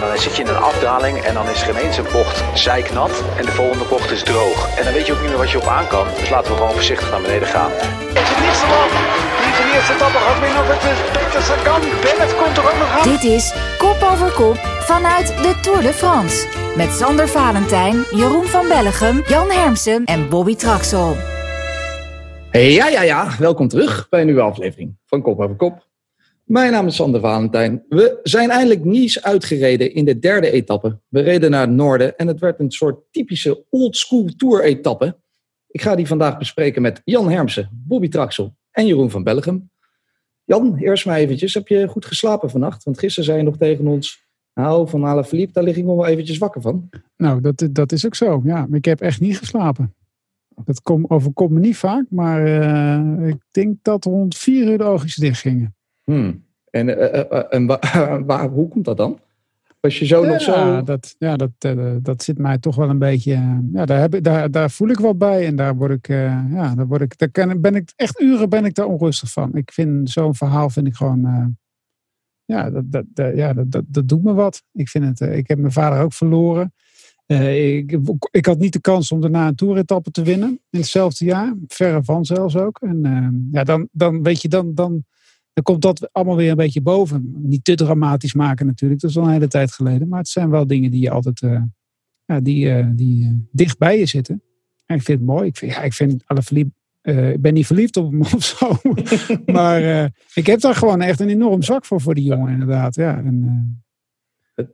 En dan zit je in een afdaling en dan is er ineens een bocht zijknat en de volgende bocht is droog. En dan weet je ook niet meer wat je op aan kan. Dus laten we gewoon voorzichtig naar beneden gaan. Die eerste etappe gaat. Het Sagan. Bennett komt er ook nog aan. Dit is Kop over Kop vanuit de Tour de France. Met Sander Valentijn, Jeroen van Bellegem, Jan Hermsen en Bobby Traxel. Ja, ja, ja. Welkom terug bij een nieuwe aflevering van Kop over Kop. Mijn naam is Sander Valentijn. We zijn eindelijk Nice uitgereden in de derde etappe. We reden naar het noorden en het werd een soort typische oldschool tour-etappe. Ik ga die vandaag bespreken met Jan Hermsen, Bobby Traxel en Jeroen van Bellegem. Jan, eerst maar eventjes. Heb je goed geslapen vannacht? Want gisteren zei je nog tegen ons... Nou, van Alaphilippe, daar lig ik nog wel eventjes wakker van. Nou, dat, dat is ook zo. Ja, maar ik heb echt niet geslapen. Dat kom, overkomt me niet vaak, maar uh, ik denk dat rond vier uur de oogjes dicht gingen. Hmm. En, uh, uh, en waar, hoe komt dat dan? Was je zo ja, nog zo... Dat, ja, dat, dat zit mij toch wel een beetje... Ja, daar, heb ik, daar, daar voel ik wat bij. En daar, word ik, ja, daar, word ik, daar kan, ben ik... Echt uren ben ik daar onrustig van. Ik vind zo'n verhaal vind ik gewoon... ja, dat, dat, dat, ja dat, dat, dat doet me wat. Ik, vind het, ik heb mijn vader ook verloren. Uh, ik, ik, had niet de kans om daarna een toeretappe te winnen in hetzelfde jaar. Verre van zelfs ook. En ja, dan, dan weet je, dan, dan, dan komt dat allemaal weer een beetje boven. Niet te dramatisch maken natuurlijk, dat is al een hele tijd geleden. Maar het zijn wel dingen die je altijd uh, ja, die, die dicht bij je zitten. En ik vind het mooi. Ik vind, ja, ik vind Alaphilippe, ik ben niet verliefd op hem of zo. maar ik heb daar gewoon echt een enorm zak voor, voor die jongen inderdaad. Ja,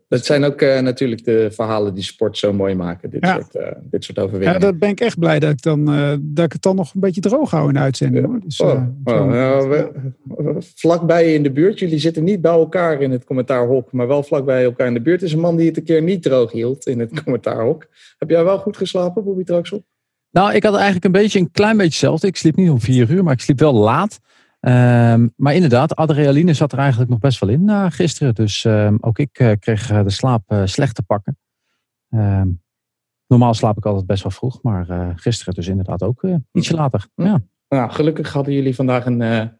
dat zijn ook uh, natuurlijk de verhalen die sport zo mooi maken, dit, ja. soort, uh, dit soort overwinningen. Ja, daar ben ik echt blij dat ik, dan, uh, dat ik het dan nog een beetje droog hou in de uitzending. Hoor. Dus, oh, oh, nou, we, vlakbij in de buurt, jullie zitten niet bij elkaar in het commentaarhok, maar wel vlakbij elkaar in de buurt, is een man die het een keer niet droog hield in het commentaarhok. Heb jij wel goed geslapen, Bobby Traxel? Nou, ik had eigenlijk een beetje een klein beetje hetzelfde. Ik sliep niet om vier uur, maar ik sliep wel laat. Um, maar inderdaad, adrenaline zat er eigenlijk nog best wel in uh, gisteren. Dus um, ook ik uh, kreeg de slaap uh, slecht te pakken. Um, normaal slaap ik altijd best wel vroeg, maar gisteren dus inderdaad ook ietsje later. Ja. Nou, gelukkig hadden jullie vandaag een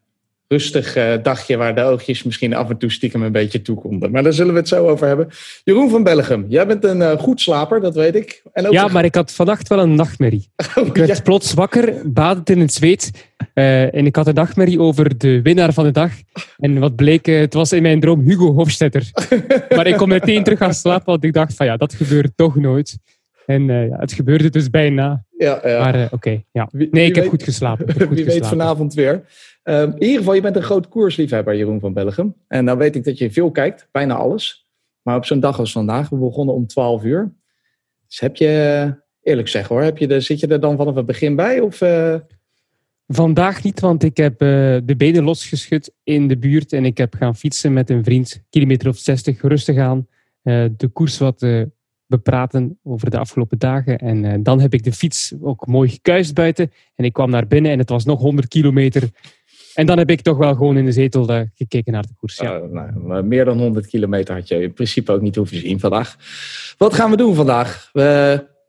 rustig uh, dagje waar de oogjes misschien af en toe stiekem een beetje toe konden. Maar daar zullen we het zo over hebben. Jeroen van Bellegem, jij bent een uh, goed slaper, dat weet ik. En ook ja, maar ik had vannacht wel een nachtmerrie. Oh, ik werd ja. plots wakker, badend in het zweet. Uh, en ik had een nachtmerrie over de winnaar van de dag. En wat bleek, het was in mijn droom Hugo Hofstetter. maar ik kon meteen terug gaan slapen, want ik dacht van ja, dat gebeurt toch nooit. En ja, het gebeurde dus bijna. Ja, ja. Maar oké, okay, ja. Nee, ik heb weet, goed geslapen. Heb goed wie geslapen. weet vanavond weer. Uh, in ieder geval, je bent een groot koersliefhebber, Jeroen van Bellegem. En nou weet ik dat je veel kijkt, bijna alles. Maar op zo'n dag als vandaag, we begonnen om 12 uur. Dus heb je, eerlijk zeggen hoor, heb je de, zit je er dan vanaf het begin bij? Of, uh... Vandaag niet, want ik heb uh, de benen losgeschud in de buurt. En ik heb gaan fietsen met een vriend, kilometer of 60, rustig aan. de koers wat bepraten over de afgelopen dagen. En dan heb ik de fiets ook mooi gekuist buiten. En ik kwam naar binnen en het was nog 100 kilometer en dan heb ik toch wel gewoon in de zetel uh, gekeken naar de koers. Ja. Uh, nou, meer dan 100 kilometer had je in principe ook niet hoeven zien vandaag. Wat gaan we doen vandaag?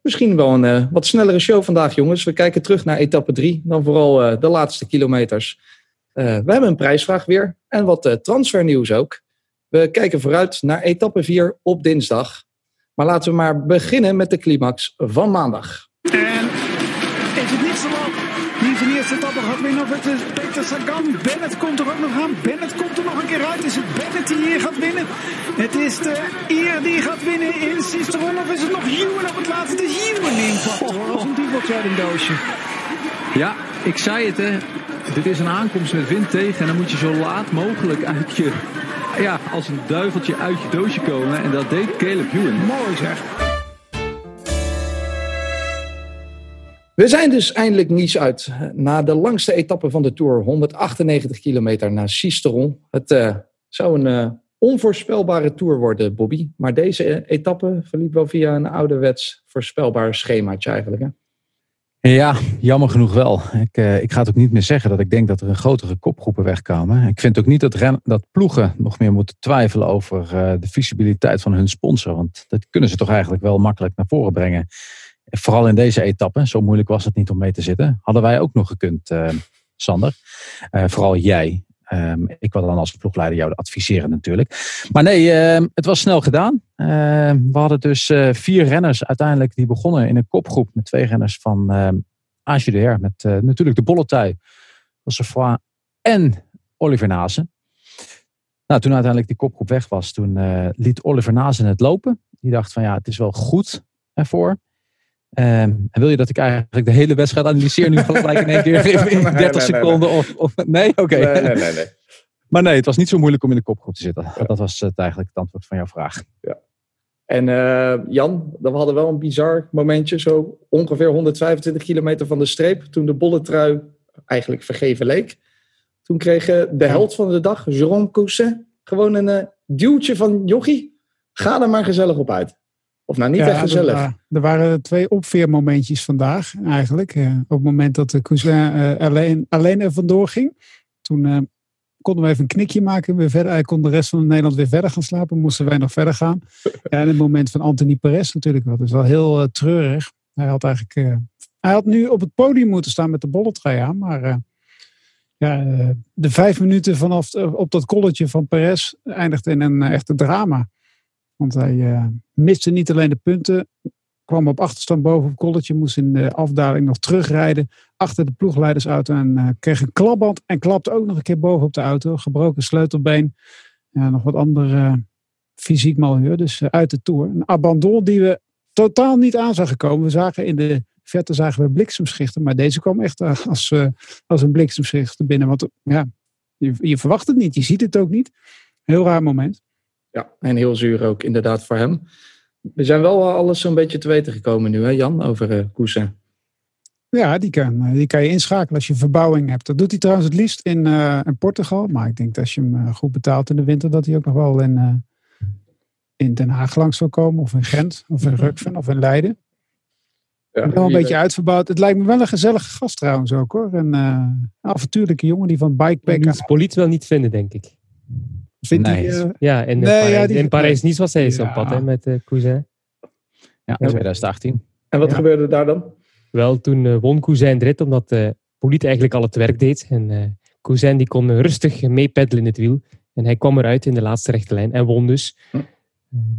Misschien wel een wat snellere show vandaag, jongens. We kijken terug naar etappe 3. Dan vooral de laatste kilometers. we hebben een prijsvraag weer. En wat transfernieuws ook. We kijken vooruit naar etappe 4 op dinsdag. Maar laten we maar beginnen met de climax van maandag. En is het niet zo lang? Die van de eerste etappe gaat winnen of het is Peter Sagan. Bennett komt er ook nog aan. Bennett komt er nog een keer uit. Is het Bennett die hier gaat winnen? Het is de Eer die gaat winnen in Sisteron. Of is het nog Ewan op het laatste? Het is Ewan die inpakt hoor. Als een duveltje uit een doosje. Ja, ik zei het hè. Dit is een aankomst met wind tegen. En dan moet je zo laat mogelijk uit je... Ja, als een duiveltje uit je doosje komen. En dat deed Caleb Ewan. Mooi zeg. We zijn dus eindelijk Nice uit. Na de langste etappe van de Tour, 198 kilometer naar Sisteron. Het uh, zou een uh, onvoorspelbare Tour worden, Bobby. Maar deze etappe verliep wel via een ouderwets voorspelbaar schemaatje eigenlijk. Ja, jammer genoeg wel. Ik, uh, ik ga het ook niet meer zeggen dat ik denk dat er een grotere kopgroepen wegkomen. Ik vind ook niet dat, dat ploegen nog meer moeten twijfelen over de visibiliteit van hun sponsor. Want dat kunnen ze toch eigenlijk wel makkelijk naar voren brengen. Vooral in deze etappe, zo moeilijk was het niet om mee te zitten. Hadden wij ook nog gekund, uh, Sander. Vooral jij. Ehm, ik wil dan als ploegleider jou adviseren natuurlijk. Maar nee, ehm, het was snel gedaan. Ehm, we hadden dus eh, vier renners uiteindelijk die begonnen in een kopgroep met twee renners van um, Age Met uh, natuurlijk de Bolletij, Sofrois en Oliver Nazen. Nou, toen uiteindelijk die kopgroep weg was, toen uh, liet Oliver Nazen het lopen. Die dacht van ja, het is wel goed ervoor. Um, en wil je dat ik eigenlijk de hele wedstrijd analyseer nu gelijk in één keer in 30 nee, nee, seconden? Nee, of, of, nee? oké. Okay. Nee, nee, nee, Maar nee, het was niet zo moeilijk om in de kopgroep te zitten. Ja. Dat was het eigenlijk het antwoord van jouw vraag. Ja. En uh, Jan, we hadden wel een bizar momentje, zo ongeveer 125 kilometer van de streep, toen de bolletrui eigenlijk vergeven leek. Toen kreeg de held van de dag, Jérôme Coussin, gewoon een uh, duwtje van jochie. Ga er maar gezellig op uit. Of nou niet ja, echt gezellig. Er, er, waren twee opveermomentjes vandaag eigenlijk. Uh, op het moment dat de Cousin uh, alleen, alleen er vandoor ging. Toen uh, konden we even een knikje maken. Weer verder. Hij kon de rest van Nederland weer verder gaan slapen. Moesten wij nog verder gaan. Ja, en het moment van Anthony Perez natuurlijk. Dat is wel heel treurig. Hij had eigenlijk... hij had nu op het podium moeten staan met de bolletrui aan. Maar ja, de vijf minuten vanaf op dat kolletje van Perez eindigde in een echte drama. Want hij uh, miste niet alleen de punten, kwam op achterstand boven op kolletje, moest in de afdaling nog terugrijden achter de ploegleidersauto en uh, kreeg een klapband en klapte ook nog een keer boven op de auto. Gebroken sleutelbeen, ja, nog wat andere uh, fysiek malheur, dus uit de Tour. Een abandon die we totaal niet aan zagen komen. We zagen in de verte zagen we bliksemschichten, maar deze kwam echt als, als een bliksemschicht binnen. Want ja, je, je verwacht het niet, je ziet het ook niet. Heel raar moment. Ja, en heel zuur ook inderdaad voor hem. We zijn wel alles zo'n beetje te weten gekomen nu, hè Jan, over uh, Cousin. Ja, die kan, die kan je inschakelen als je verbouwing hebt. Dat doet hij trouwens het liefst in, uh, in Portugal. Maar ik denk dat als je hem uh, goed betaalt in de winter, dat hij ook nog wel in, uh, in Den Haag langs zal komen. Of in Gent, of in Rukven, of in Leiden. Ja, wel een beetje uitverbouwd. Het lijkt me wel een gezellige gast trouwens ook hoor. Een avontuurlijke jongen die van bikepacken... Die politie wel niet vinden, denk ik. Vindt die, uh, ja, in, Nee, Parijs, ja, die- in Parijs-Nice was hij Ja. op pad hè, met uh, Cousin. Ja, 2018. En wat Ja. gebeurde daar dan? Wel, toen eh, won Cousin de rit, omdat de Poliet eigenlijk al het werk deed. En eh Cousin die kon eh, rustig meepeddelen in het wiel. En hij kwam eruit in de laatste rechte lijn en won dus. Hm.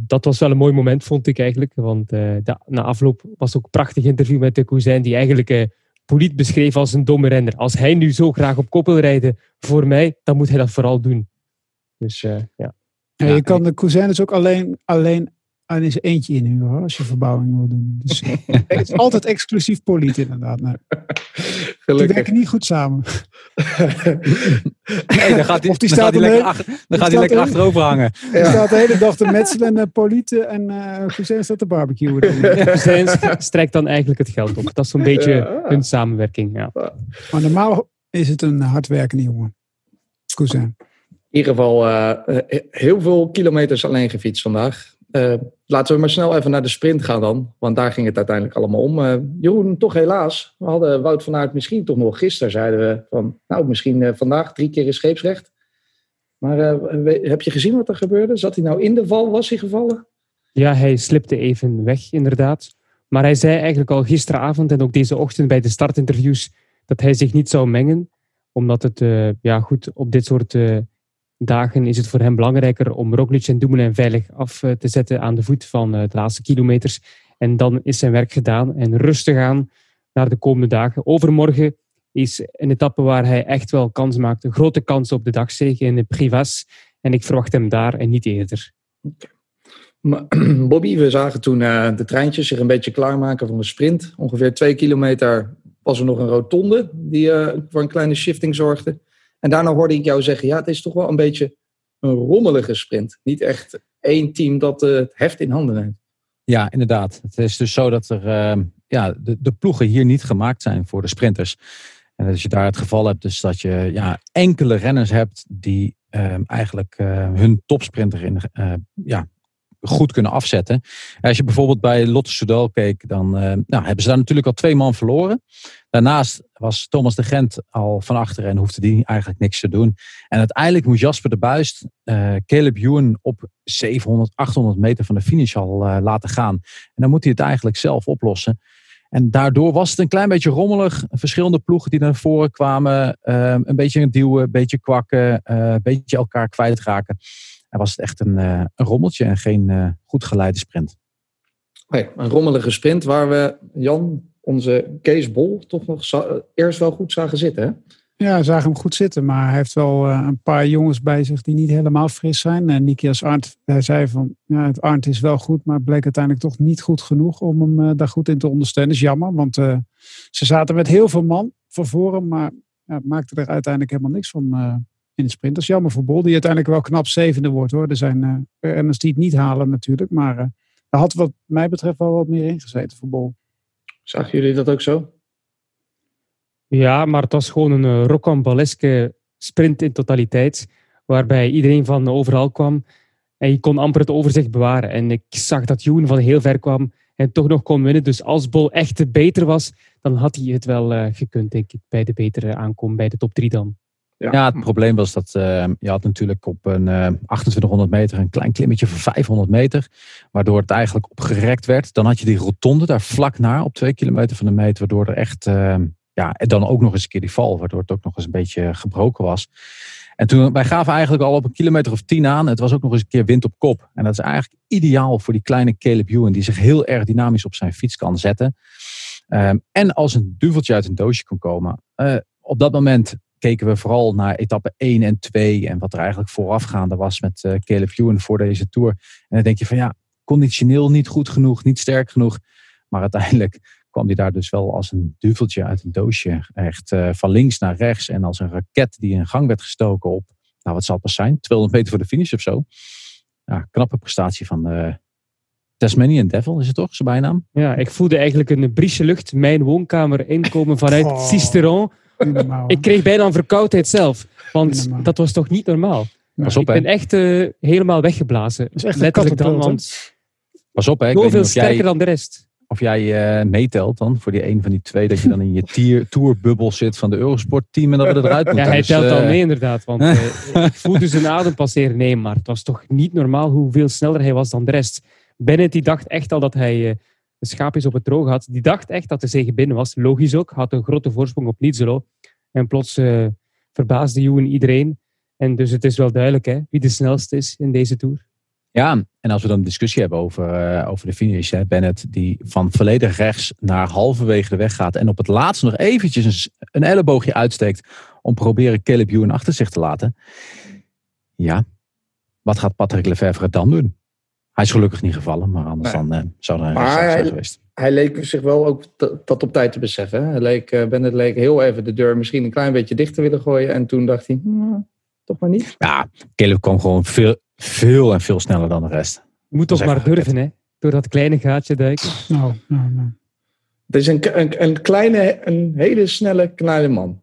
Dat was wel een mooi moment, vond ik eigenlijk. Want eh, na afloop was ook een prachtig interview met de Cousin, die eigenlijk eh Poliet beschreef als een domme renner. Als hij nu zo graag op kop wil rijden voor mij, dan moet hij dat vooral doen. Dus eh, ja. Ja, Ja, je kan de cousines ook alleen, alleen aan eens eentje inhuren hoor, als je verbouwing wil doen. Dus het is altijd exclusief poliet inderdaad. Die Gelukkig. werken niet goed samen. Nee, dan gaat hij, Of die dan staat gaat hij lekker, achter, dan die gaat hij lekker achterover hangen. Er staat de hele dag de metselen en de polieten en eh cousins staat de barbecue. Cousin strijkt dan eigenlijk het geld op. Dat is zo'n beetje Ja. hun samenwerking. Ja. Maar normaal is het een hardwerkende jongen. Cousin. In ieder geval eh, eh, heel veel kilometers alleen gefietst vandaag. Eh, laten we maar snel even naar de sprint gaan dan. Want daar ging het uiteindelijk allemaal om. Jeroen, toch helaas. We hadden Wout van Aert misschien toch nog gisteren zeiden we van... Nou, misschien vandaag drie keer in scheepsrecht. Maar heb je gezien wat er gebeurde? Zat hij nou in de val? Was hij gevallen? Ja, hij slipte even weg, inderdaad. Maar hij zei eigenlijk al gisteravond en ook deze ochtend bij de startinterviews dat hij zich niet zou mengen. Omdat het, ja goed, op dit soort dagen is het voor hem belangrijker om Roglic en Dumoulin veilig af eh, te zetten aan de voet van eh, de laatste kilometers. En dan is zijn werk gedaan en rustig aan naar de komende dagen. Overmorgen is een etappe waar hij echt wel kans maakt. Een grote kans op de dagzege in de Privas. En ik verwacht hem daar en niet eerder. Bobby, we zagen toen eh, de treintjes zich een beetje klaarmaken van de sprint. Ongeveer twee kilometer was er nog een rotonde die voor een kleine shifting zorgde. En daarna hoorde ik jou zeggen, ja, het is toch wel een beetje een rommelige sprint. Niet echt één team dat eh, het heft in handen neemt. Ja, inderdaad. Het is dus zo dat er, ehm, ja, de, de ploegen hier niet gemaakt zijn voor de sprinters. En als je daar het geval hebt, dus dat je ja, enkele renners hebt die ehm, eigenlijk eh, hun topsprinter in, eh, ja, goed kunnen afzetten. Als je bijvoorbeeld bij Lotte Soudal keek, dan eh, nou, hebben ze daar natuurlijk al twee man verloren. Daarnaast was Thomas de Gent al van achteren en hoefde die eigenlijk niks te doen. En uiteindelijk moest Jasper de Buist eh, Caleb Ewan op 700, 800 meter van de finish al eh, laten gaan. En dan moet hij het eigenlijk zelf oplossen. En daardoor was het een klein beetje rommelig. Verschillende ploegen die naar voren kwamen. een beetje duwen, een beetje kwakken. een beetje elkaar kwijtraken. En was het echt een, eh, een rommeltje en geen eh, goed geleide sprint. Nee, een rommelige sprint waar we Jan, onze Kees Bol, toch nog za- eerst wel goed zagen zitten. Hè? Ja, we zagen hem goed zitten, maar hij heeft wel eh, een paar jongens bij zich die niet helemaal fris zijn. En Nikias Arndt, hij zei van, ja, het Arndt is wel goed, maar het bleek uiteindelijk toch niet goed genoeg om hem daar goed in te ondersteunen. Dat is jammer, want eh, ze zaten met heel veel man van voren, maar ja, het maakte er uiteindelijk helemaal niks van eh, in de sprint. Dat is jammer voor Bol, die uiteindelijk wel knap zevende wordt hoor. Er zijn eh renners die het niet halen natuurlijk, maar eh er had wat mij betreft wel wat meer ingezeten voor Bol. Zagen jullie dat ook zo? Ja, maar het was gewoon een uh, rocambaleske sprint in totaliteit. Waarbij iedereen van overal kwam. En je kon amper het overzicht bewaren. En ik zag dat Joen van heel ver kwam en toch nog kon winnen. Dus als Bol echt beter was, dan had hij het wel uh, gekund, denk ik, bij de betere aankom, bij de top 3 dan. Ja, het probleem was dat uh, je had natuurlijk op een uh, 2800 meter een klein klimmetje van 500 meter. Waardoor het eigenlijk opgerekt werd. Dan had je die rotonde daar vlak naar op twee kilometer van de meter. Waardoor er echt uh, ja, en dan ook nog eens een keer die val, waardoor het ook nog eens een beetje gebroken was. En toen, wij gaven eigenlijk al op een kilometer of tien aan. Het was ook nog eens een keer wind op kop. En dat is eigenlijk ideaal voor die kleine Caleb Ewan, die zich heel erg dynamisch op zijn fiets kan zetten. En als een duveltje uit een doosje kon komen. Uh, op dat moment keken we vooral naar etappe 1 en 2 en wat er eigenlijk voorafgaande was met uh, Caleb Ewan voor deze Tour. En dan denk je van ja, conditioneel niet goed genoeg, niet sterk genoeg. Maar uiteindelijk kwam hij daar dus wel als een duveltje uit een doosje. Echt uh, van links naar rechts en als een raket die in gang werd gestoken op, nou wat zal het pas zijn, 200 meter voor de finish of zo. Ja, knappe prestatie van de Tasmanian Devil is het toch, zijn bijnaam? Ja, ik voelde eigenlijk een briesje lucht mijn woonkamer inkomen vanuit oh. Cisteron. Ik kreeg bijna een verkoudheid zelf, want dat was toch niet normaal. Pas op, ik ben echt uh, helemaal weggeblazen. is echt Letterlijk dan, want Pas op, hè. Zoveel sterker jij... dan de rest of jij uh, meetelt dan voor die een van die twee, dat je dan in je tier, tourbubbel zit van de Eurosport team en dat we eruit moeten. Ja, hij dus, telt uh, al mee inderdaad, want uh, ik voelde zijn adem passeren. Nee, maar het was toch niet normaal hoeveel sneller hij was dan de rest. Bennett die dacht echt al dat hij de schaapjes op het droog had. Die dacht echt dat de zege binnen was. Logisch ook, had een grote voorsprong op Nizzolo. En plots verbaasde Ewan iedereen. En dus het is wel duidelijk hè, wie de snelste is in deze Tour. Ja, en als we dan een discussie hebben over, uh, over de finish. Hè, Bennett die van volledig rechts naar halverwege de weg gaat. En op het laatst nog eventjes een, een elleboogje uitsteekt. Om proberen Caleb Ewan achter zich te laten. Ja, wat gaat Patrick Lefevre dan doen? Hij is gelukkig niet gevallen, maar anders nee. dan uh, zou er een maar zijn hij, geweest. Hij leek zich wel ook dat op tijd te beseffen. Hij leek, uh, Bennett leek heel even de deur misschien een klein beetje dichter willen gooien. En toen dacht hij, hm, toch maar niet. Ja, Caleb kwam gewoon veel, veel en veel sneller dan de rest. Moet toch maar durven, hè? Door dat kleine gaatje duiken. Nou, nou, nou. Het is een, een, een kleine, een hele snelle, kleine man.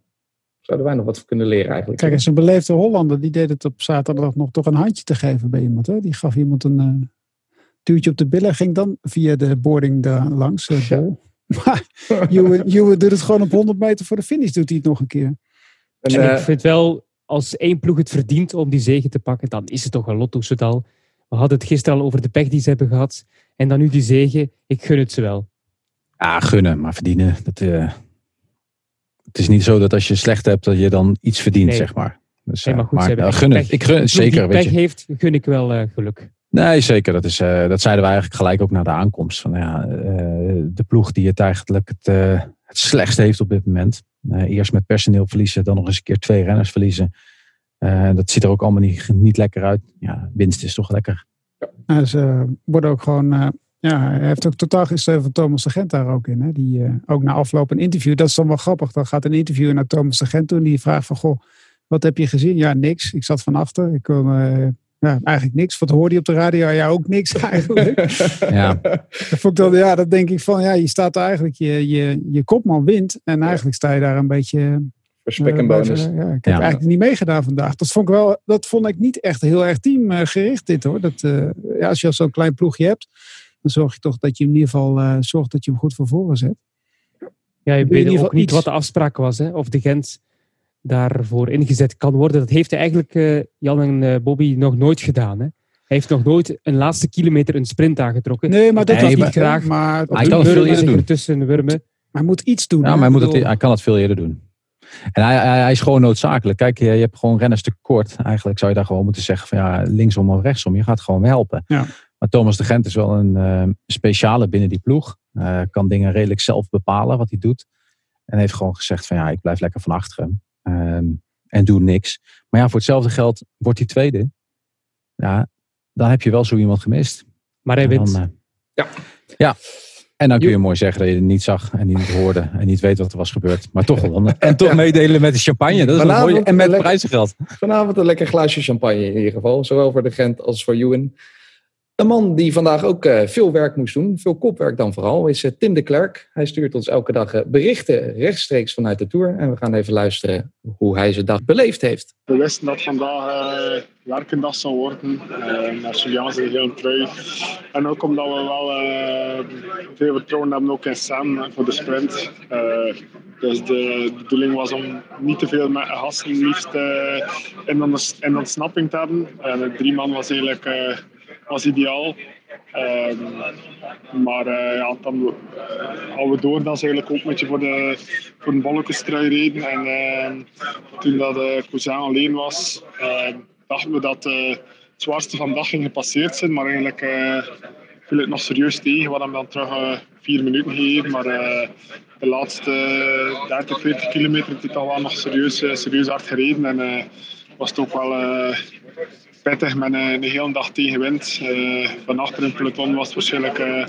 Zouden wij nog wat kunnen leren eigenlijk? Kijk, eens een beleefde Hollander, die deed het op zaterdag nog toch een handje te geven bij iemand. Hè? Die gaf iemand een uh, duwtje op de billen, ging dan via de boarding daar langs. Uh, ja. Maar Juwe doet het gewoon op 100 meter voor de finish, doet hij het nog een keer. En, en uh, ik vind wel, als één ploeg het verdient om die zegen te pakken, dan is het toch een Lotto Soudal. We hadden het gisteren al over de pech die ze hebben gehad. En dan nu die zegen. Ik gun het ze wel. Ja, gunnen, maar verdienen. Dat, uh, het is niet zo dat als je slecht hebt, dat je dan iets verdient, nee. zeg maar. Dus, nee, maar goed, maar, gunnen. Ik gun zeker. Die pech weet je. heeft, gun ik wel uh, geluk. Nee, zeker. Dat, is, uh, dat zeiden we eigenlijk gelijk ook na de aankomst. Van, ja, de ploeg die het eigenlijk het, het slechtst heeft op dit moment. eerst met personeel verliezen, dan nog eens een keer twee renners verliezen. Uh, dat ziet er ook allemaal niet, niet lekker uit. Ja, winst is toch lekker. Ja, ze worden ook gewoon. Uh, ja, hij heeft ook totaal gisteren van Thomas de Gent daar ook in. Hè? Die uh, ook na afloop een interview. Dat is dan wel grappig. Dan gaat een interview naar Thomas de Gent toe. En die vraagt van: Goh, wat heb je gezien? Ja, niks. Ik zat van achter. Ik kon. Ja, eigenlijk niks. Wat hoorde je op de radio? Ja, ook niks eigenlijk. ja. Dat, vond ik dan, ja, dat denk ik van, ja, je staat eigenlijk, je, je, je kopman wint. En eigenlijk sta je daar een beetje Spek en bonus. Uh, ja, ik heb ja. eigenlijk niet meegedaan vandaag. Dat vond ik wel, dat vond ik niet echt heel erg teamgericht dit hoor. Dat, uh, ja, als je al zo'n klein ploegje hebt, dan zorg je toch dat je in ieder geval uh, zorgt dat je hem goed voor voren zet. Ja, je weet ook niet iets. wat de afspraak was, hè? of de Gent daarvoor ingezet kan worden. Dat heeft hij eigenlijk Jan en Bobby nog nooit gedaan. Hè? Hij heeft nog nooit een laatste kilometer een sprint aangetrokken. Nee, maar dat is niet maar- graag. Maar, Hij kan het veel eerder doen. ertussen wurmen. maar hij moet iets doen. Ja, maar hij, moet het, hij kan het veel eerder doen. En hij, hij, hij is gewoon noodzakelijk. Kijk, je, je hebt gewoon renners tekort. Eigenlijk zou je daar gewoon moeten zeggen van ja, linksom of rechtsom. Je gaat gewoon helpen. Ja. Maar Thomas de Gent is wel een eh, speciale binnen die ploeg. Eh, kan dingen redelijk zelf bepalen wat hij doet. En heeft gewoon gezegd van ja, ik blijf lekker van achteren. Ehm, en doe niks. Maar ja, voor hetzelfde geld wordt hij tweede. Ja, dan heb je wel zo iemand gemist. Maar hij En wint. dan, eh, Ja. Ja. En dan kun je mooi zeggen dat je het niet zag en niet hoorde en niet weet wat er was gebeurd. Maar toch gewonnen. En toch meedelen met de champagne. Dat is mooie. En met lekker- prijzengeld. Vanavond een lekker glaasje champagne in ieder geval. Zowel voor de Gent als voor Ewan. Een man die vandaag ook eh, veel werk moest doen, veel kopwerk dan vooral, is eh, Tim de Klerk. Hij stuurt ons elke dag eh, berichten rechtstreeks vanuit de Tour. En we gaan even luisteren hoe hij zijn dag beleefd heeft. We wisten dat vandaag eh werkendag zou worden. Uh, naar Julian zijn heel trui. En ook omdat we wel veel vertrouwen hebben ook in Sam voor de sprint. Dus de bedoeling was om niet te veel met gasten liefst in, in ontsnapping te hebben. En de drie man was eigenlijk eh, was ideaal. Ehm, maar eh, ja, dan hadden we door dat ze eigenlijk ook een beetje voor de, voor een bolletjestrui reden. En ehm, toen dat uh, Cousin alleen was, eh, dachten we dat eh, het zwaarste van de dag ging gepasseerd zijn. Maar eigenlijk eh, viel het nog serieus tegen. We hadden hem dan terug eh, vier minuten gegeven. Maar eh, de laatste 30, 40 kilometer heeft hij toch wel nog serieus, eh, serieus hard gereden. En eh, was het ook wel eh, pittig met een, een hele dag tegen wind. Uh, in het peloton was het waarschijnlijk uh,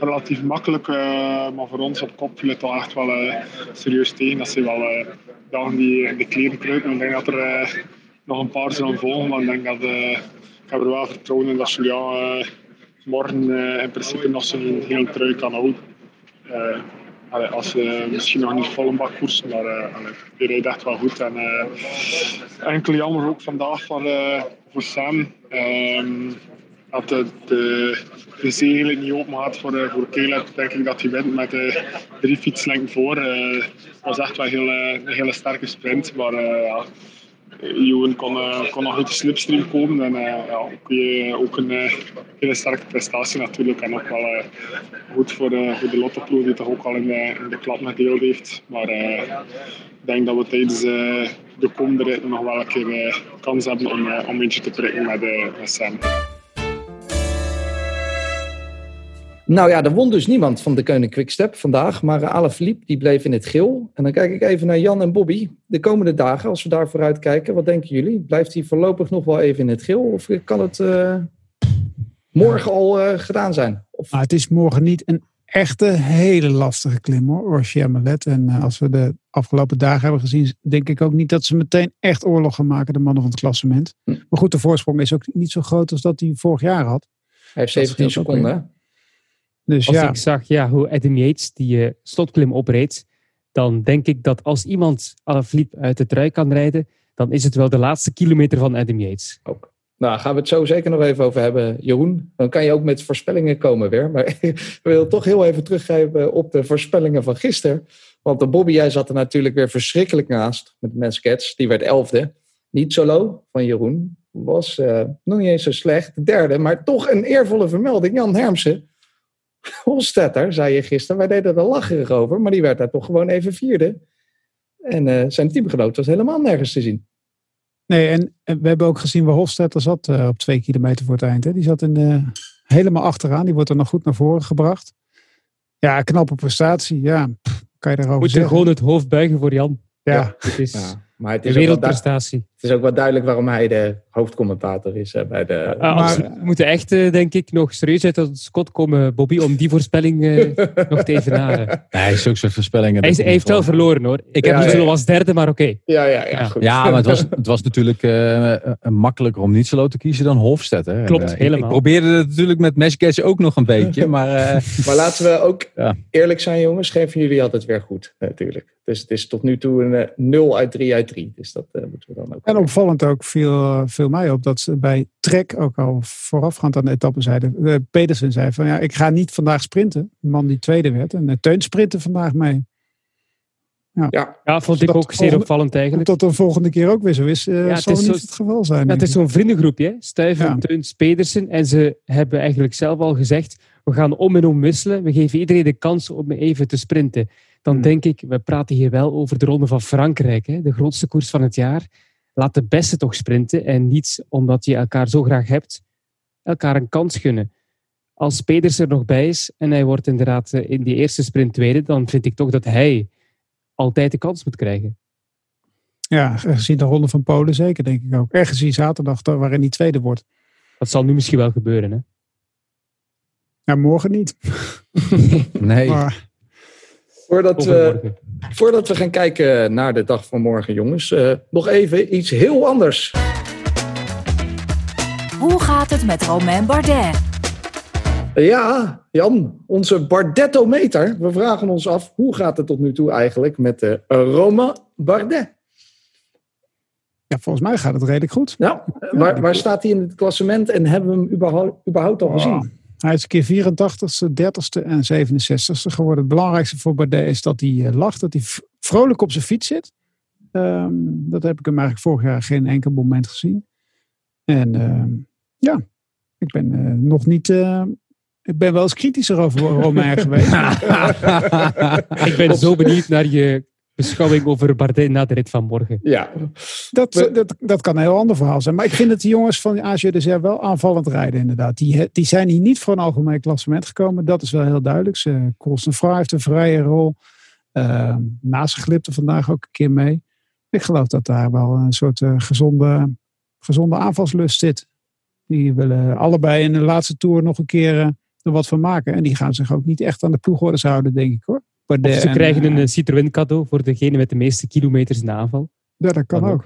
relatief makkelijk, uh, maar voor ons op kop viel het toch echt wel serieus tegen. Dat zijn wel dagen die in de kleren kruipen. Ik denk dat er nog een paar zullen volgen, maar ik denk dat ik heb er wel vertrouwen in dat Julian morgen in principe nog zijn hele trui kan houden. Als uh, misschien nog niet vol een bak koers, maar uh, allee, die echt wel goed. En, uh, enkel jammer ook vandaag voor, voor Sam. Um, dat de, de, de eigenlijk niet open gaat voor, voor Caleb, denk ik dat hij wint met de drie fietslengten voor. Het was echt wel een hele sterke sprint, maar ja, Johan kon, uh, kon nog uit de slipstream komen. En uh, ja, ook, ook een hele sterke prestatie natuurlijk. En ook wel goed voor, voor de Lottoploeg die toch ook al in de, in de klap gedeeld heeft. Maar ik denk dat we tijdens de komende ritten nog wel een keer kans hebben om, om eentje te prikken met, met Sam. Nou ja, er won dus niemand van de Koning Quickstep vandaag. Maar Ale Philippe die bleef in het geel. En dan kijk ik even naar Jan en Bobby. De komende dagen, als we daar vooruit kijken, wat denken jullie? Blijft hij voorlopig nog wel even in het geel? Of kan het uh, morgen al uh, gedaan zijn? Of... Nou, het is morgen niet een echte hele lastige klim hoor, Rocher Malet. En uh, als we de afgelopen dagen hebben gezien, denk ik ook niet dat ze meteen echt oorlog gaan maken, de mannen van het klassement. Hm. Maar goed, de voorsprong is ook niet zo groot als dat hij vorig jaar had. Hij heeft 17 seconden. Dus als ja. ik zag ja, hoe Adam Yates die uh, slotklim opreed, dan denk ik dat als iemand Alaphilippe uit de trui kan rijden, dan is het wel de laatste kilometer van Adam Yates. Ook. Nou, gaan we het zo zeker nog even over hebben, Jeroen. Dan kan je ook met voorspellingen komen weer. Maar ik wil toch heel even teruggeven op de voorspellingen van gisteren. Want de Bobby, jij zat er natuurlijk weer verschrikkelijk naast met Meskets. Die werd elfde. Niet solo van Jeroen. Was uh, nog niet eens zo slecht. De derde, maar toch een eervolle vermelding. Jan Hermsen. Holstetter, zei je gisteren. Wij deden er lacherig over, maar die werd daar toch gewoon even vierde. En uh, zijn teamgenoot was helemaal nergens te zien. Nee, en, en we hebben ook gezien waar Hofstetter zat uh, op twee kilometer voor het eind. Hè. Die zat in, uh, helemaal achteraan. Die wordt er nog goed naar voren gebracht. Ja, knappe prestatie. Ja, pff, kan je daarover Moet je zeggen. gewoon het hoofd buigen voor Jan. Ja. ja het is ja, maar het een is wereldprestatie. Het is ook wel duidelijk waarom hij de hoofdcommentator is hè, bij de... Uh, maar, we moeten echt, uh, denk ik, nog serieus uit het skot komen, Bobby, om die voorspelling uh, nog te evenaren. Nee, zulke soort voorspellingen. Hij, is, hij heeft wel verloren, hoor. Ik heb Ja, hem ja. als derde, maar oké. Okay. Ja, ja, ja, goed. Ja, maar het was, het was natuurlijk uh, makkelijker om niet zo te kiezen dan Hofstetter. Klopt, en, helemaal. Ik, ik probeerde het natuurlijk met Meshcatch ook nog een beetje, maar... maar laten we ook ja. eerlijk zijn, jongens. Geen van jullie had het weer goed, natuurlijk. Dus het is tot nu toe een 0 uit 3 uit 3. Dus dat moeten we dan ook... En opvallend ook viel, viel mij op dat ze bij Trek ook al voorafgaand aan de etappe zeiden. Uh, Pedersen zei van ja, ik ga niet vandaag sprinten. De man die tweede werd. En uh, Teun sprintte vandaag mee. Ja, ja vond ik Dat ook zeer volgende- opvallend eigenlijk. Dat de volgende keer ook weer zo is, eh, Ja, het zal is niet zo- het geval zijn. Ja, het is ik. zo'n vriendengroepje, hè? Stuyven, Ja. Teuns, Pedersen. En ze hebben eigenlijk zelf al gezegd, we gaan om en om wisselen. We geven iedereen de kans om even te sprinten. Dan Hmm. denk ik, we praten hier wel over de Ronde van Frankrijk. Hè? De grootste koers van het jaar. Laat de beste toch sprinten. En niet omdat je elkaar zo graag hebt, elkaar een kans gunnen. Als Pedersen er nog bij is en hij wordt inderdaad eh, in die eerste sprint tweede, dan vind ik toch dat hij altijd de kans moet krijgen. Ja, gezien de ronde van Polen zeker, denk ik ook. En gezien zaterdag, daar- waarin die tweede wordt. Dat zal nu misschien wel gebeuren. Hè? Ja, morgen niet. Nee. Maar Voordat we, voordat we gaan kijken naar de dag van morgen, jongens, eh, nog even iets heel anders. Hoe gaat het met Romain Bardet? Ja, Jan, onze Bardettometer. We vragen ons af, hoe gaat het tot nu toe eigenlijk met de Roma Bardet? ja, volgens mij gaat het redelijk goed. Nou, waar, waar staat hij in het klassement en hebben we hem überhaupt, überhaupt al gezien? Oh, Hij is een keer 84ste, 30ste en 67ste geworden. Het belangrijkste voor Bardet is dat hij eh, lacht, dat hij vrolijk op zijn fiets zit. Ehm, dat heb ik hem eigenlijk vorig jaar geen enkel moment gezien. En ehm, ja, ik ben eh, nog niet. eh, ik ben wel eens kritischer over Romain geweest. Ik ben zo benieuwd naar je beschouwing over Bardet na de rit van morgen. Ja, Dat, We- dat, dat kan een heel ander verhaal zijn. Maar ik vind dat de jongens van AG de Zer wel aanvallend rijden, inderdaad. Die, die zijn hier niet voor een algemeen klassement gekomen. Dat is wel heel duidelijk. Ze, Colson heeft een vrije rol. Uh, naast glipte vandaag ook een keer mee. Ik geloof dat daar wel een soort eh, gezonde, gezonde aanvalslust zit. Die willen allebei in de laatste tour nog een keer eh, er wat van maken. En die gaan zich ook niet echt aan de ploegorders houden, denk ik hoor. Of ze en, krijgen eh, een Citroën cadeau voor degene met de meeste kilometers in de aanval. Ja, dat kan ook.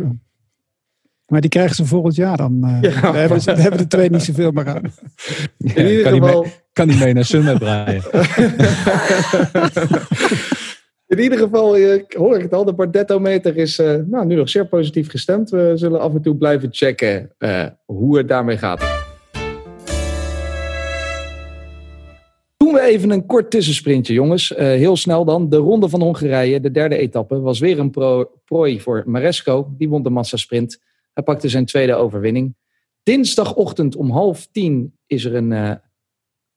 Maar die krijgen ze volgend jaar dan. eh, Ja. daar, hebben ze, daar hebben de twee niet zoveel meer aan. Ja, in ieder kan, niet geval... mee, kan niet mee naar Sunweb rijden. In ieder geval eh, hoor ik het al, de Bardettometer is eh, nou, nu nog zeer positief gestemd. We zullen af en toe blijven checken eh, hoe het daarmee gaat. Doen we even een kort tussensprintje, jongens. Eh, heel snel dan. De Ronde van Hongarije, de derde etappe, was weer een pro prooi voor Maresco. Die won de massasprint. Hij pakte zijn tweede overwinning. Dinsdagochtend om half tien is er een eh,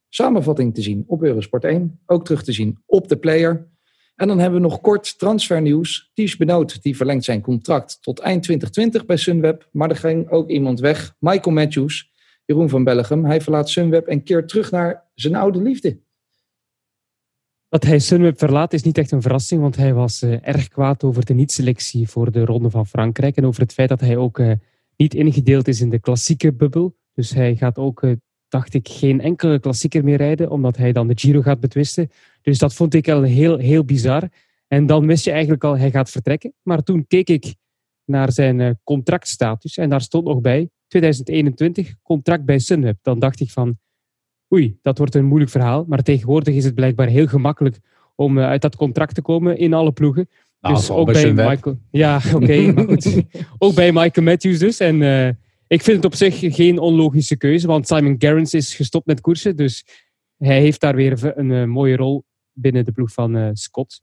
samenvatting te zien op Eurosport 1. Ook terug te zien op de player. En dan hebben we nog kort transfernieuws. Ties Benoot die verlengt zijn contract tot eind 2020 bij Sunweb. Maar er ging ook iemand weg. Michael Matthews, Jeroen van Bellegem. Hij verlaat Sunweb en keert terug naar zijn oude liefde. Dat hij Sunweb verlaat is niet echt een verrassing, want hij was eh, erg kwaad over de niet-selectie voor de Ronde van Frankrijk en over het feit dat hij ook eh, niet ingedeeld is in de klassieke bubbel. Dus hij gaat ook, eh, dacht ik, geen enkele klassieker meer rijden, omdat hij dan de Giro gaat betwisten. Dus dat vond ik al heel, heel bizar. En dan wist je eigenlijk al, hij gaat vertrekken. Maar toen keek ik naar zijn contractstatus en daar stond nog bij 2021 contract bij Sunweb. Dan dacht ik van, oei, dat wordt een moeilijk verhaal. Maar tegenwoordig is het blijkbaar heel gemakkelijk om eh, uit dat contract te komen in alle ploegen. Nou, dus ook bij. Michael. Ja, oké, maar goed. Ook bij Michael Matthews dus. En eh, ik vind het op zich geen onlogische keuze, want Simon Gerrans is gestopt met koersen. Dus hij heeft daar weer een, eh, mooie rol binnen de ploeg van eh, Scott.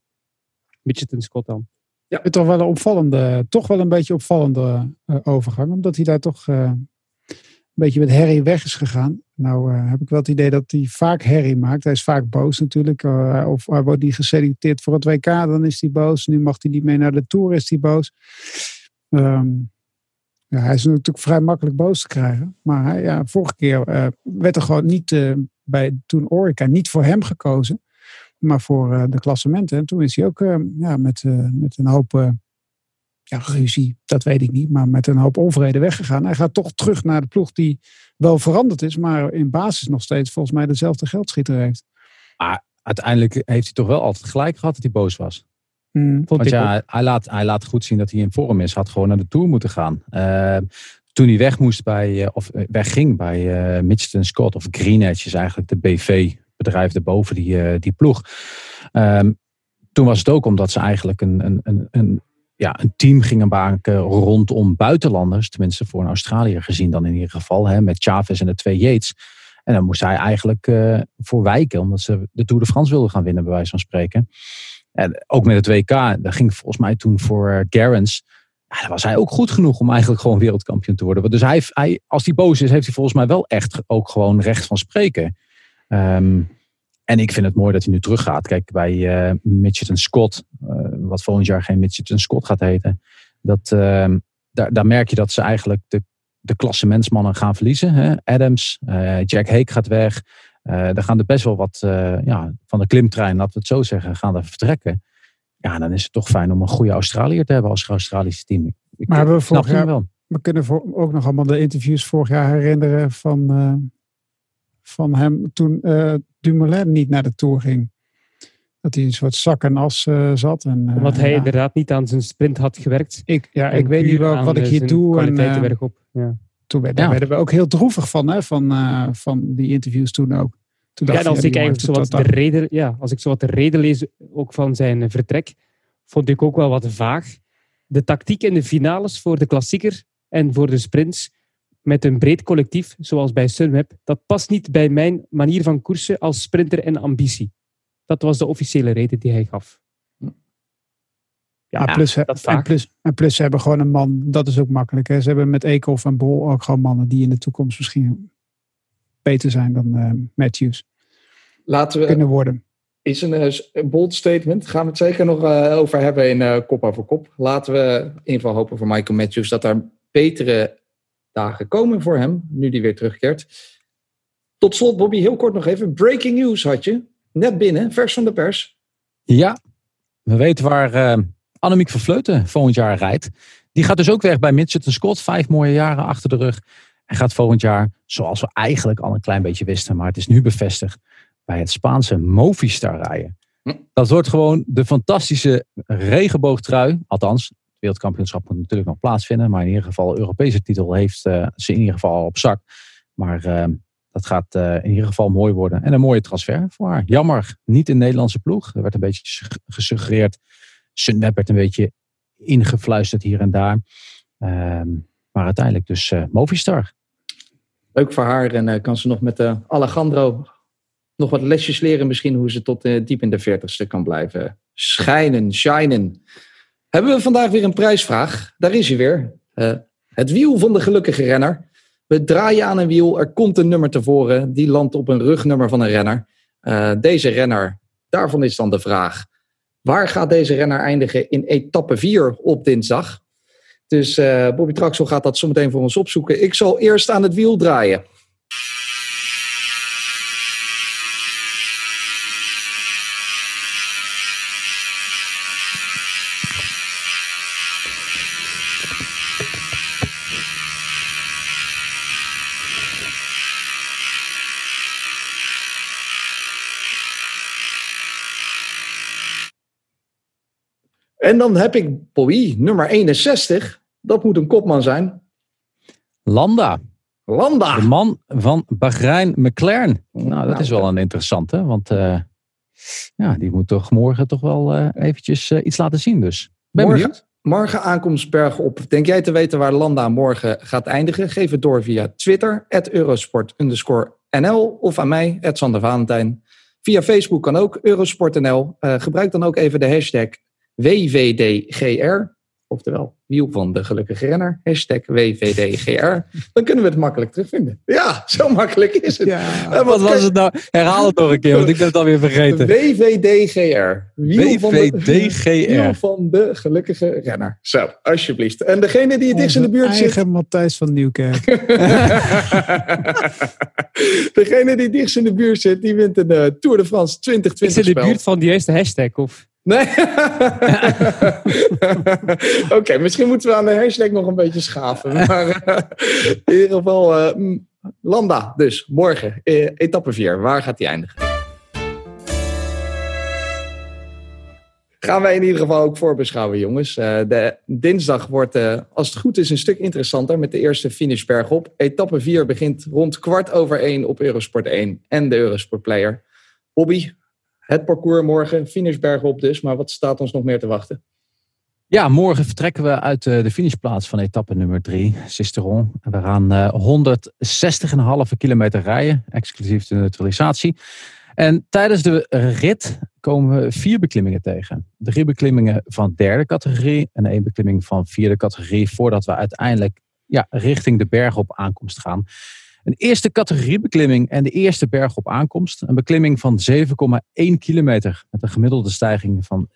Mitchelton Scott dan. Ja. Toch wel een opvallende, toch wel een beetje opvallende eh, overgang. Omdat hij daar toch eh, beetje met herrie weg is gegaan. Nou eh, heb ik wel het idee dat hij vaak herrie maakt. Hij is vaak boos natuurlijk. Eh, of hij wordt niet geselecteerd voor het WK, dan is hij boos. Nu mag hij niet mee naar de Tour, is hij boos. Ehm, ja, hij is natuurlijk vrij makkelijk boos te krijgen. Maar ja, vorige keer eh, werd er gewoon niet bij toen Orica niet voor hem gekozen. Maar voor de klassementen. En toen is hij ook ja, met, met een hoop ja, ruzie, dat weet ik niet. Maar met een hoop onvrede weggegaan. Hij gaat toch terug naar de ploeg die wel veranderd is. Maar in basis nog steeds volgens mij dezelfde geldschieter heeft. Uiteindelijk heeft hij toch wel altijd gelijk gehad dat hij boos was. Hmm. Want ook. ja, hij laat, hij laat goed zien dat hij in vorm is. Had gewoon naar de Tour moeten gaan. Eh, toen hij weg moest bij, eh, of eh, wegging bij Mitchelton Scott of Green Edge is eigenlijk de BV-bedrijf erboven die, die ploeg. Ehm, toen was het ook omdat ze eigenlijk een, een, een, ja, een team gingen maken rondom buitenlanders. Tenminste voor een Australiër gezien dan in ieder geval. Hè, met Chavez en de twee Yates. En dan moest hij eigenlijk eh, voor wijken. Omdat ze de Tour de France wilden gaan winnen bij wijze van spreken. En ook met het WK, dat ging volgens mij toen voor uh, Garens. Ja, dan was hij ook goed genoeg om eigenlijk gewoon wereldkampioen te worden. Dus hij, hij, als hij boos is, heeft hij volgens mij wel echt ook gewoon recht van spreken. Um, en ik vind het mooi dat hij nu teruggaat. Kijk, bij uh, Mitchelton Scott, uh, wat volgend jaar geen Mitchelton Scott gaat heten. Dat, uh, daar, daar merk je dat ze eigenlijk de, de klassementsmannen gaan verliezen. Hè? Adams, Jack Hake gaat weg. daar gaan er best wel wat ja, van de klimtrein, laten we het zo zeggen, gaan er vertrekken. Ja, dan is het toch fijn om een goede Australiër te hebben als Australische team. Ik, maar we, vorig jaar, wel. we kunnen voor, ook nog allemaal de interviews vorig jaar herinneren van van hem toen uh, Dumoulin niet naar de Tour ging. Dat hij een soort zak en as uh, zat. En, uh, Omdat hij ja. inderdaad niet aan zijn sprint had gewerkt. Ik, ja, ik weet niet wel wat ik hier doe. En, op. Ja. Toen werden, ja. werden we ook heel droevig van, hè, van, van die interviews toen ook. Toen ja, als ik eigenlijk zo wat de reden, ja, als ik zo wat de reden lees ook van zijn vertrek, vond ik ook wel wat vaag. De tactiek in de finales voor de klassieker en voor de sprints met een breed collectief, zoals bij Sunweb, dat past niet bij mijn manier van koersen als sprinter en ambitie. Dat was de officiële reden die hij gaf. Ja, plus, dat en, plus, en plus ze hebben gewoon een man, dat is ook makkelijk. Hè? Ze hebben met Eekhoff en Bol ook gewoon mannen die in de toekomst misschien beter zijn dan uh, Matthews. Laten we, kunnen worden. Is een, uh, een bold statement. Gaan we het zeker nog uh, over hebben in kop over kop. Laten we in ieder geval hopen voor Michael Matthews dat er betere dagen komen voor hem, nu die weer terugkeert. Tot slot, Bobby, heel kort nog even. Breaking news had je. Net binnen, vers van de pers. Ja, we weten waar uh, Annemiek van Vleuten volgend jaar rijdt. Die gaat dus ook weg bij Mitchelton Scott. Vijf mooie jaren achter de rug. En gaat volgend jaar, zoals we eigenlijk al een klein beetje wisten, maar het is nu bevestigd, bij het Spaanse Movistar rijden. Hm. Dat wordt gewoon de fantastische regenboogtrui. Althans, wereldkampioenschap moet natuurlijk nog plaatsvinden. Maar in ieder geval, Europese titel heeft uh, ze in ieder geval al op zak. Maar uh, dat gaat uh, in ieder geval mooi worden. En een mooie transfer voor haar. Jammer, niet in Nederlandse ploeg. Er werd een beetje gesuggereerd. Sunweb werd een beetje ingefluisterd hier en daar. Ehm, maar uiteindelijk dus Movistar. Leuk voor haar. En kan ze nog met Alejandro nog wat lesjes leren. Misschien hoe ze tot diep in de veertigste kan blijven schijnen, shinen. Hebben we vandaag weer een prijsvraag. Daar is hij weer. Uh, het wiel van de gelukkige renner. We draaien aan een wiel, er komt een nummer tevoren. Die landt op een rugnummer van een renner. Uh, deze renner, daarvan is dan de vraag. Waar gaat deze renner eindigen in etappe 4 op dinsdag? Dus uh, Bobby Traxel gaat dat zometeen voor ons opzoeken. Ik zal eerst aan het wiel draaien. En dan heb ik Bobby, nummer 61. Dat moet een kopman zijn. Landa. Landa. De man van Bahrein McLaren. Nou, dat is wel een interessante. Want uh, ja, die moet toch morgen toch wel uh, eventjes uh, iets laten zien. Dus ben morgen, benieuwd. Morgen aankomst bergop. Denk jij te weten waar Landa morgen gaat eindigen? Geef het door via Twitter, Eurosport NL of aan mij, Sander Valentijn. Via Facebook kan ook Eurosport.nl. gebruik dan ook even de hashtag WVDGR, oftewel wiel van de gelukkige renner, hashtag WVDGR, dan kunnen we het makkelijk terugvinden. Ja, zo makkelijk is het. Ja, wat was het nou? Herhaal het nog een keer, want ik ben het alweer vergeten. WVDGR. Wiel WVDGR. wiel van de gelukkige renner. Zo, alsjeblieft. En degene die het dichtst in de buurt zit... Eigen Matthijs van Nieuwkerk. degene die het dichtst in de buurt zit, die wint een uh, Tour de France 2020 Is in de buurt van die eerste hashtag, of... Nee. Oké, misschien moeten we aan de hashtag nog een beetje schaven. Maar uh, in ieder geval, uh, Landa, dus morgen, uh, etappe 4. Waar gaat die eindigen? Gaan wij in ieder geval ook voorbeschouwen, jongens. dinsdag wordt, als het goed is, een stuk interessanter met de eerste finish bergop. Etappe 4 begint rond kwart over 1 op Eurosport 1 en de Eurosport Player. Bobby, het parcours morgen, finishberg op dus. Maar wat staat ons nog meer te wachten? Ja, morgen vertrekken we uit eh, de finishplaats van etappe nummer 3, Sisteron. We gaan 160,5 eh, kilometer rijden, exclusief de neutralisatie. En tijdens de rit komen we vier beklimmingen tegen. Drie beklimmingen van derde categorie en één beklimming van vierde categorie, voordat we uiteindelijk ja, richting de berg op aankomst gaan. Een eerste categorie beklimming en de eerste berg op aankomst. Een beklimming van 7,1 kilometer met een gemiddelde stijging van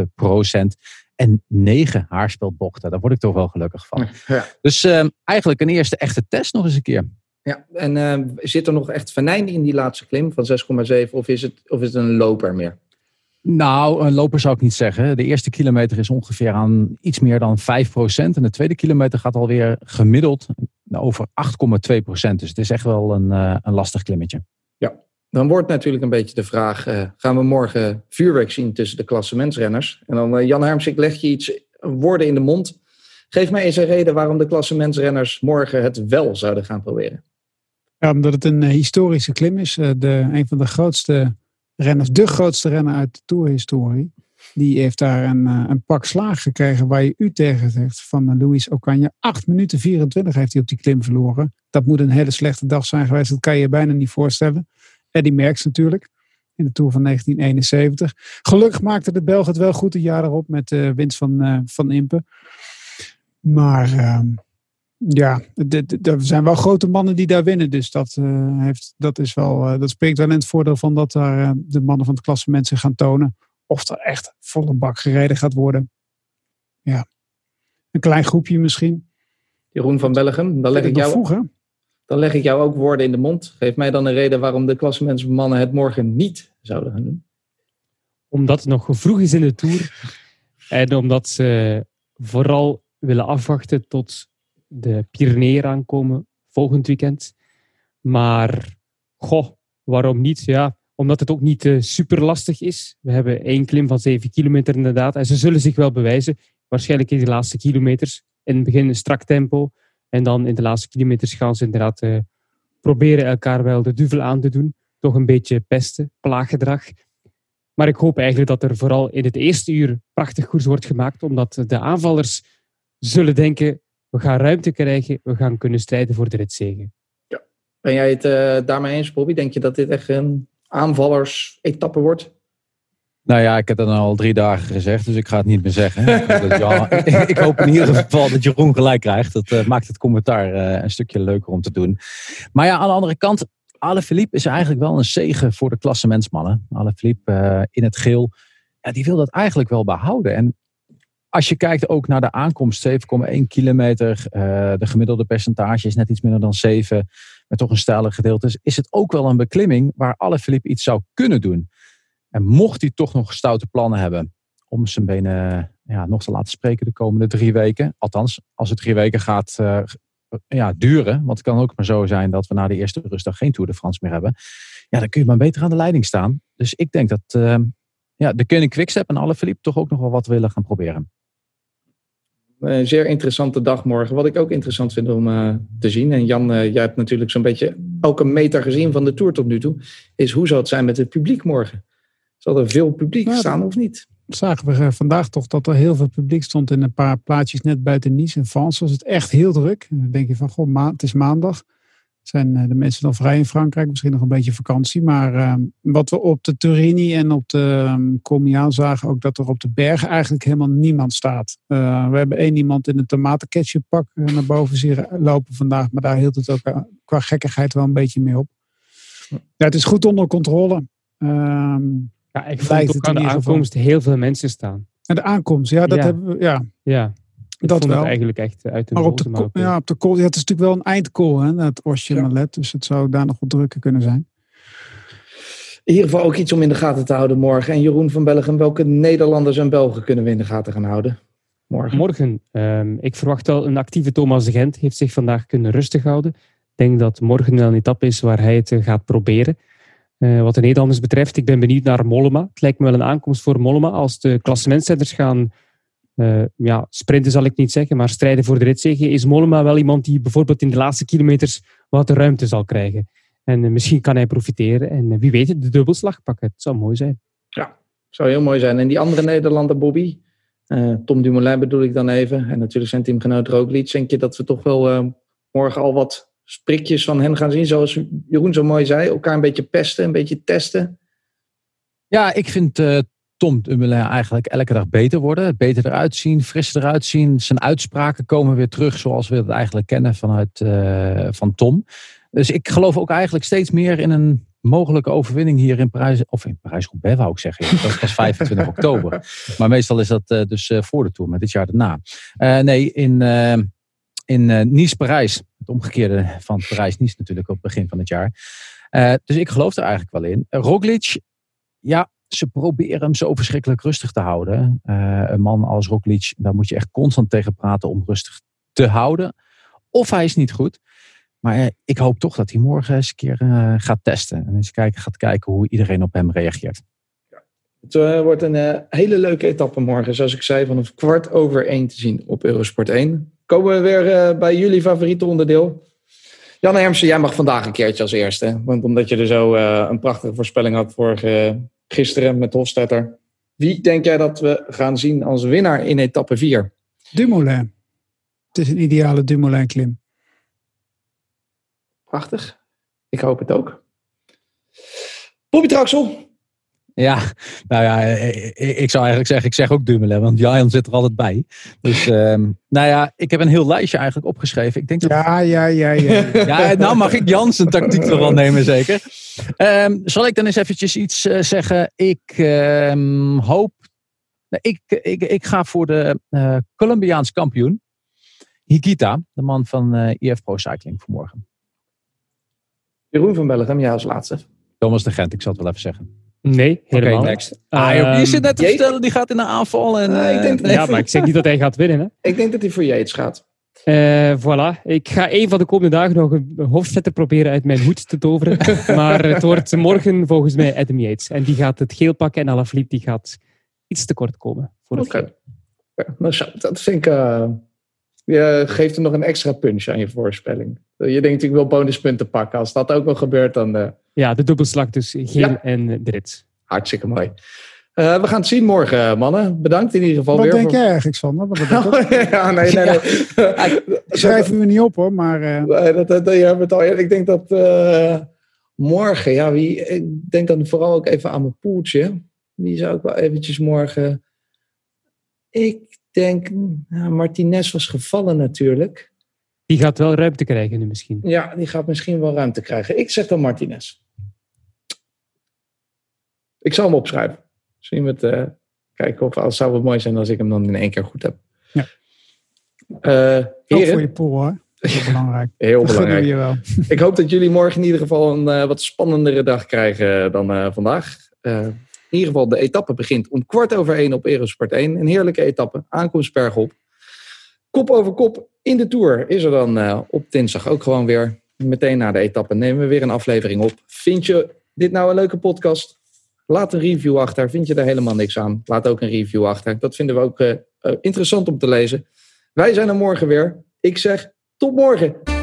6,7 procent en 9 haarspeldbochten. Daar word ik toch wel gelukkig van. Ja. Dus uh, eigenlijk een eerste echte test nog eens een keer. Ja, en uh, zit er nog echt venijn in die laatste klim van 6,7 of, is het, of is het een loper meer? Nou, een loper zou ik niet zeggen. De eerste kilometer is ongeveer aan iets meer dan 5%. En de tweede kilometer gaat alweer gemiddeld over 8,2%. Dus het is echt wel een, uh, een lastig klimmetje. Ja, dan wordt natuurlijk een beetje de vraag: uh, gaan we morgen vuurwerk zien tussen de klassementsrenners? En dan, uh, Jan Herms, ik leg je iets woorden in de mond. Geef mij eens een reden waarom de klassementsrenners morgen het wel zouden gaan proberen. Ja, omdat het een historische klim is. De, een van de grootste renners, de grootste renner uit de toerhistorie. Die heeft daar een, een pak slaag gekregen waar je u tegen zegt van Luis Ocaña. 8 minuten 24 heeft hij op die klim verloren. Dat moet een hele slechte dag zijn geweest. Dat kan je je bijna niet voorstellen. Eddie Merckx natuurlijk. In de Tour van 1971. Gelukkig maakte de Belg het wel goed een jaar erop met de winst van, van Impe. Maar uh, ja, er zijn wel grote mannen die daar winnen. Dus dat, heeft, dat, is wel, dat spreekt wel in het voordeel van dat daar de mannen van het klassement zich gaan tonen. Of er echt volle bak gereden gaat worden. Ja, een klein groepje misschien. Jeroen van Bellegem, dan leg ik jou... Vroeg, dan leg ik jou ook woorden in de mond. Geef mij dan een reden waarom de klassementsmannen het morgen niet zouden gaan doen. Omdat het nog vroeg is in de Tour. En omdat ze vooral willen afwachten tot de Pyreneeën aankomen volgend weekend. Maar, goh, waarom niet? Ja, omdat het ook niet uh, super lastig is. We hebben één klim van 7 kilometer inderdaad. En ze zullen zich wel bewijzen. Waarschijnlijk in de laatste kilometers. In het begin een strak tempo. En dan in de laatste kilometers gaan ze inderdaad uh, proberen elkaar wel de duvel aan te doen. Toch een beetje pesten, plaaggedrag. Maar ik hoop eigenlijk dat er vooral in het eerste uur prachtig koers wordt gemaakt. Omdat de aanvallers zullen denken, we gaan ruimte krijgen. We gaan kunnen strijden voor de ritzegen. Ja. Ben jij het uh, daarmee eens, Bobby? Denk je dat dit echt een aanvallers-etappe wordt? Nou ja, ik heb dat al drie dagen gezegd, dus ik ga het niet meer zeggen. ik hoop in ieder geval dat Jeroen gelijk krijgt. Dat uh, maakt het commentaar uh, een stukje leuker om te doen. Maar ja, aan de andere kant, Alaphilippe is eigenlijk wel een zegen voor de klassementsmannen. Alaphilippe uh, in het geel, ja, die wil dat eigenlijk wel behouden. En als je kijkt ook naar de aankomst, 7,1 kilometer. de gemiddelde percentage is net iets minder dan 7. Met toch een steile gedeelte. Is het ook wel een beklimming waar Alaphilippe iets zou kunnen doen. En mocht hij toch nog stoute plannen hebben om zijn benen ja, nog te laten spreken de komende drie weken. Althans, als het drie weken gaat uh, ja, duren. Want het kan ook maar zo zijn dat we na de eerste rustdag geen Tour de France meer hebben. Ja, dan kun je maar beter aan de leiding staan. Dus ik denk dat uh, ja, de Koning Quickstep en Alaphilippe toch ook nog wel wat willen gaan proberen. Een zeer interessante dag morgen. Wat ik ook interessant vind om uh, te zien. En Jan, uh, jij hebt natuurlijk zo'n beetje elke meter gezien van de Tour tot nu toe. Is hoe zal het zijn met het publiek morgen? Zal er veel publiek Nou, staan of niet? Zagen we vandaag toch dat er heel veel publiek stond in een paar plaatsjes net buiten Nice en Vans. Was het echt heel druk. En dan denk je van, goh, het is maandag. Zijn uh, de mensen dan vrij in Frankrijk? Misschien nog een beetje vakantie. Maar uh, wat we op de Turini en op de um, Comiaan zagen, ook dat er op de bergen eigenlijk helemaal niemand staat. Uh, we hebben één iemand in een tomatenketchup pak naar boven zien lopen vandaag. Maar daar hield het ook qua gekkigheid wel een beetje mee op. Ja, het is goed onder controle. Um, ja, ik vond ook aan de aankomst heel veel mensen staan. En de aankomst, ja, dat ja. hebben we, ja. Ja, ik dat vond wel. het eigenlijk echt uit de maar op de, maar okay. ja, op de kool, ja, het is natuurlijk wel een eindkool, hè, het Osje ja. Malet. Dus het zou daar nog wat drukker kunnen zijn. In ieder geval ook iets om in de gaten te houden morgen. En Jeroen van Bellegem, welke Nederlanders en Belgen kunnen we in de gaten gaan houden? Morgen. Morgen. Um, ik verwacht al een actieve Thomas de Gent. Heeft zich vandaag kunnen rustig houden. Ik denk dat morgen wel een etappe is waar hij het uh, gaat proberen. Uh, wat de Nederlanders betreft, ik ben benieuwd naar Mollema. Het lijkt me wel een aankomst voor Mollema. Als de klassementzetters gaan uh, ja, sprinten, zal ik niet zeggen, maar strijden voor de ritzege, is Mollema wel iemand die bijvoorbeeld in de laatste kilometers wat ruimte zal krijgen. En uh, misschien kan hij profiteren en wie weet, de dubbelslag pakken. Het zou mooi zijn. Ja, zou heel mooi zijn. En die andere Nederlander, Bobby, Tom Dumoulin bedoel ik dan even, en natuurlijk zijn teamgenoot Roglic, denk je dat we toch wel morgen al wat sprikjes van hen gaan zien, zoals Jeroen zo mooi zei. Elkaar een beetje pesten, een beetje testen. Ja, ik vind uh, Tom Dumoulin eigenlijk elke dag beter worden. Beter eruit zien, frisser eruit zien. Zijn uitspraken komen weer terug zoals we het eigenlijk kennen vanuit uh, van Tom. Dus ik geloof ook eigenlijk steeds meer in een mogelijke overwinning hier in Parijs. Of in Parijs-Roubaix wou ik zeggen. Dat is pas 25 oktober. Maar meestal is dat uh, dus voor de Tour, maar dit jaar daarna. nee, in, in Nice-Parijs. Het omgekeerde van Parijs-Nice natuurlijk op het begin van het jaar. dus ik geloof er eigenlijk wel in. Roglic, ja, ze proberen hem zo verschrikkelijk rustig te houden. Uh, een man als Roglic, daar moet je echt constant tegen praten om rustig te houden. Of hij is niet goed. Maar uh, ik hoop toch dat hij morgen eens een keer uh, gaat testen. En eens kijken, gaat kijken hoe iedereen op hem reageert. Het wordt een hele leuke etappe morgen. Zoals ik zei, vanaf kwart over één te zien op Eurosport 1. Komen we weer bij jullie favoriete onderdeel. Jan Hermsen, jij mag vandaag een keertje als eerste. Want omdat je er zo een prachtige voorspelling had vorige gisteren met Hofstetter. Wie denk jij dat we gaan zien als winnaar in etappe 4? Dumoulin. Het is een ideale Dumoulin-klim. Prachtig. Ik hoop het ook. Bobby Traxel. Ja, nou ja, ik zou eigenlijk zeggen, ik zeg ook Dumoulin, want Jan zit er altijd bij. Dus, um, nou ja, ik heb een heel lijstje eigenlijk opgeschreven. Ik denk dat... Ja, ja, ja, ja. ja, nou mag ik Jans een tactiek er wel nemen, zeker. Um, zal ik dan eens eventjes iets uh, zeggen? Ik um, hoop, ik, ik, ik ga voor de uh, Colombiaans kampioen, Higita, de man van uh, IF Pro Cycling vanmorgen. Jeroen van Bellegem, ja als laatste. Thomas de Gent, ik zal het wel even zeggen. Nee, helemaal okay, next. Ah, je zit net te vertellen, die gaat in de aanval. En, uh, ik denk ja, maar ik zeg niet dat hij gaat winnen. Hè? Ik denk dat hij voor Yates gaat. Uh, voilà. Ik ga een van de komende dagen nog een hoofdzetter proberen uit mijn hoed te toveren. maar het wordt morgen volgens mij Adam Yates. En die gaat het geel pakken en Alaphilippe die gaat iets te kort komen. Voor het okay. ja, dat vind ik... Uh, je geeft er nog een extra punch aan je voorspelling. Je denkt, ik wil bonuspunten pakken. Als dat ook nog gebeurt, dan... Uh... Ja, de dubbelslag dus geel ja. en de rits. Hartstikke mooi. Uh, we gaan het zien morgen, mannen. Bedankt in ieder geval Wat weer. Wat denk jij eigenlijk, Sander? Wat oh, ja, nee, nee, nee. Ja. Schrijven we niet op, hoor. Maar, uh... nee, dat, dat, dat, het al. Ik denk dat uh, morgen, ja, wie, ik denk dan vooral ook even aan mijn poeltje. Wie zou ik wel eventjes morgen... Ik denk, nou, Martinez was gevallen natuurlijk. Die gaat wel ruimte krijgen nu misschien. Ja, die gaat misschien wel ruimte krijgen. Ik zeg dan Martinez. Ik zal hem opschrijven. Zien we het. Uh, kijken of het zou het mooi zijn als ik hem dan in één keer goed heb. Ja. Uh, heren, voor je pool hoor. Heel belangrijk. Heel Dat belangrijk. Je wel. Ik hoop dat jullie morgen in ieder geval een uh, wat spannendere dag krijgen dan uh, vandaag. In ieder geval, de etappe begint om kwart over één op Eurosport 1. Een heerlijke etappe. Aankomst bergop. Kop over kop in de Tour is er dan op dinsdag ook gewoon weer. Meteen na de etappe nemen we weer een aflevering op. Vind je dit nou een leuke podcast? Laat een review achter. Vind je er helemaal niks aan? Laat ook een review achter. Dat vinden we ook uh, interessant om te lezen. Wij zijn er morgen weer. Ik zeg tot morgen.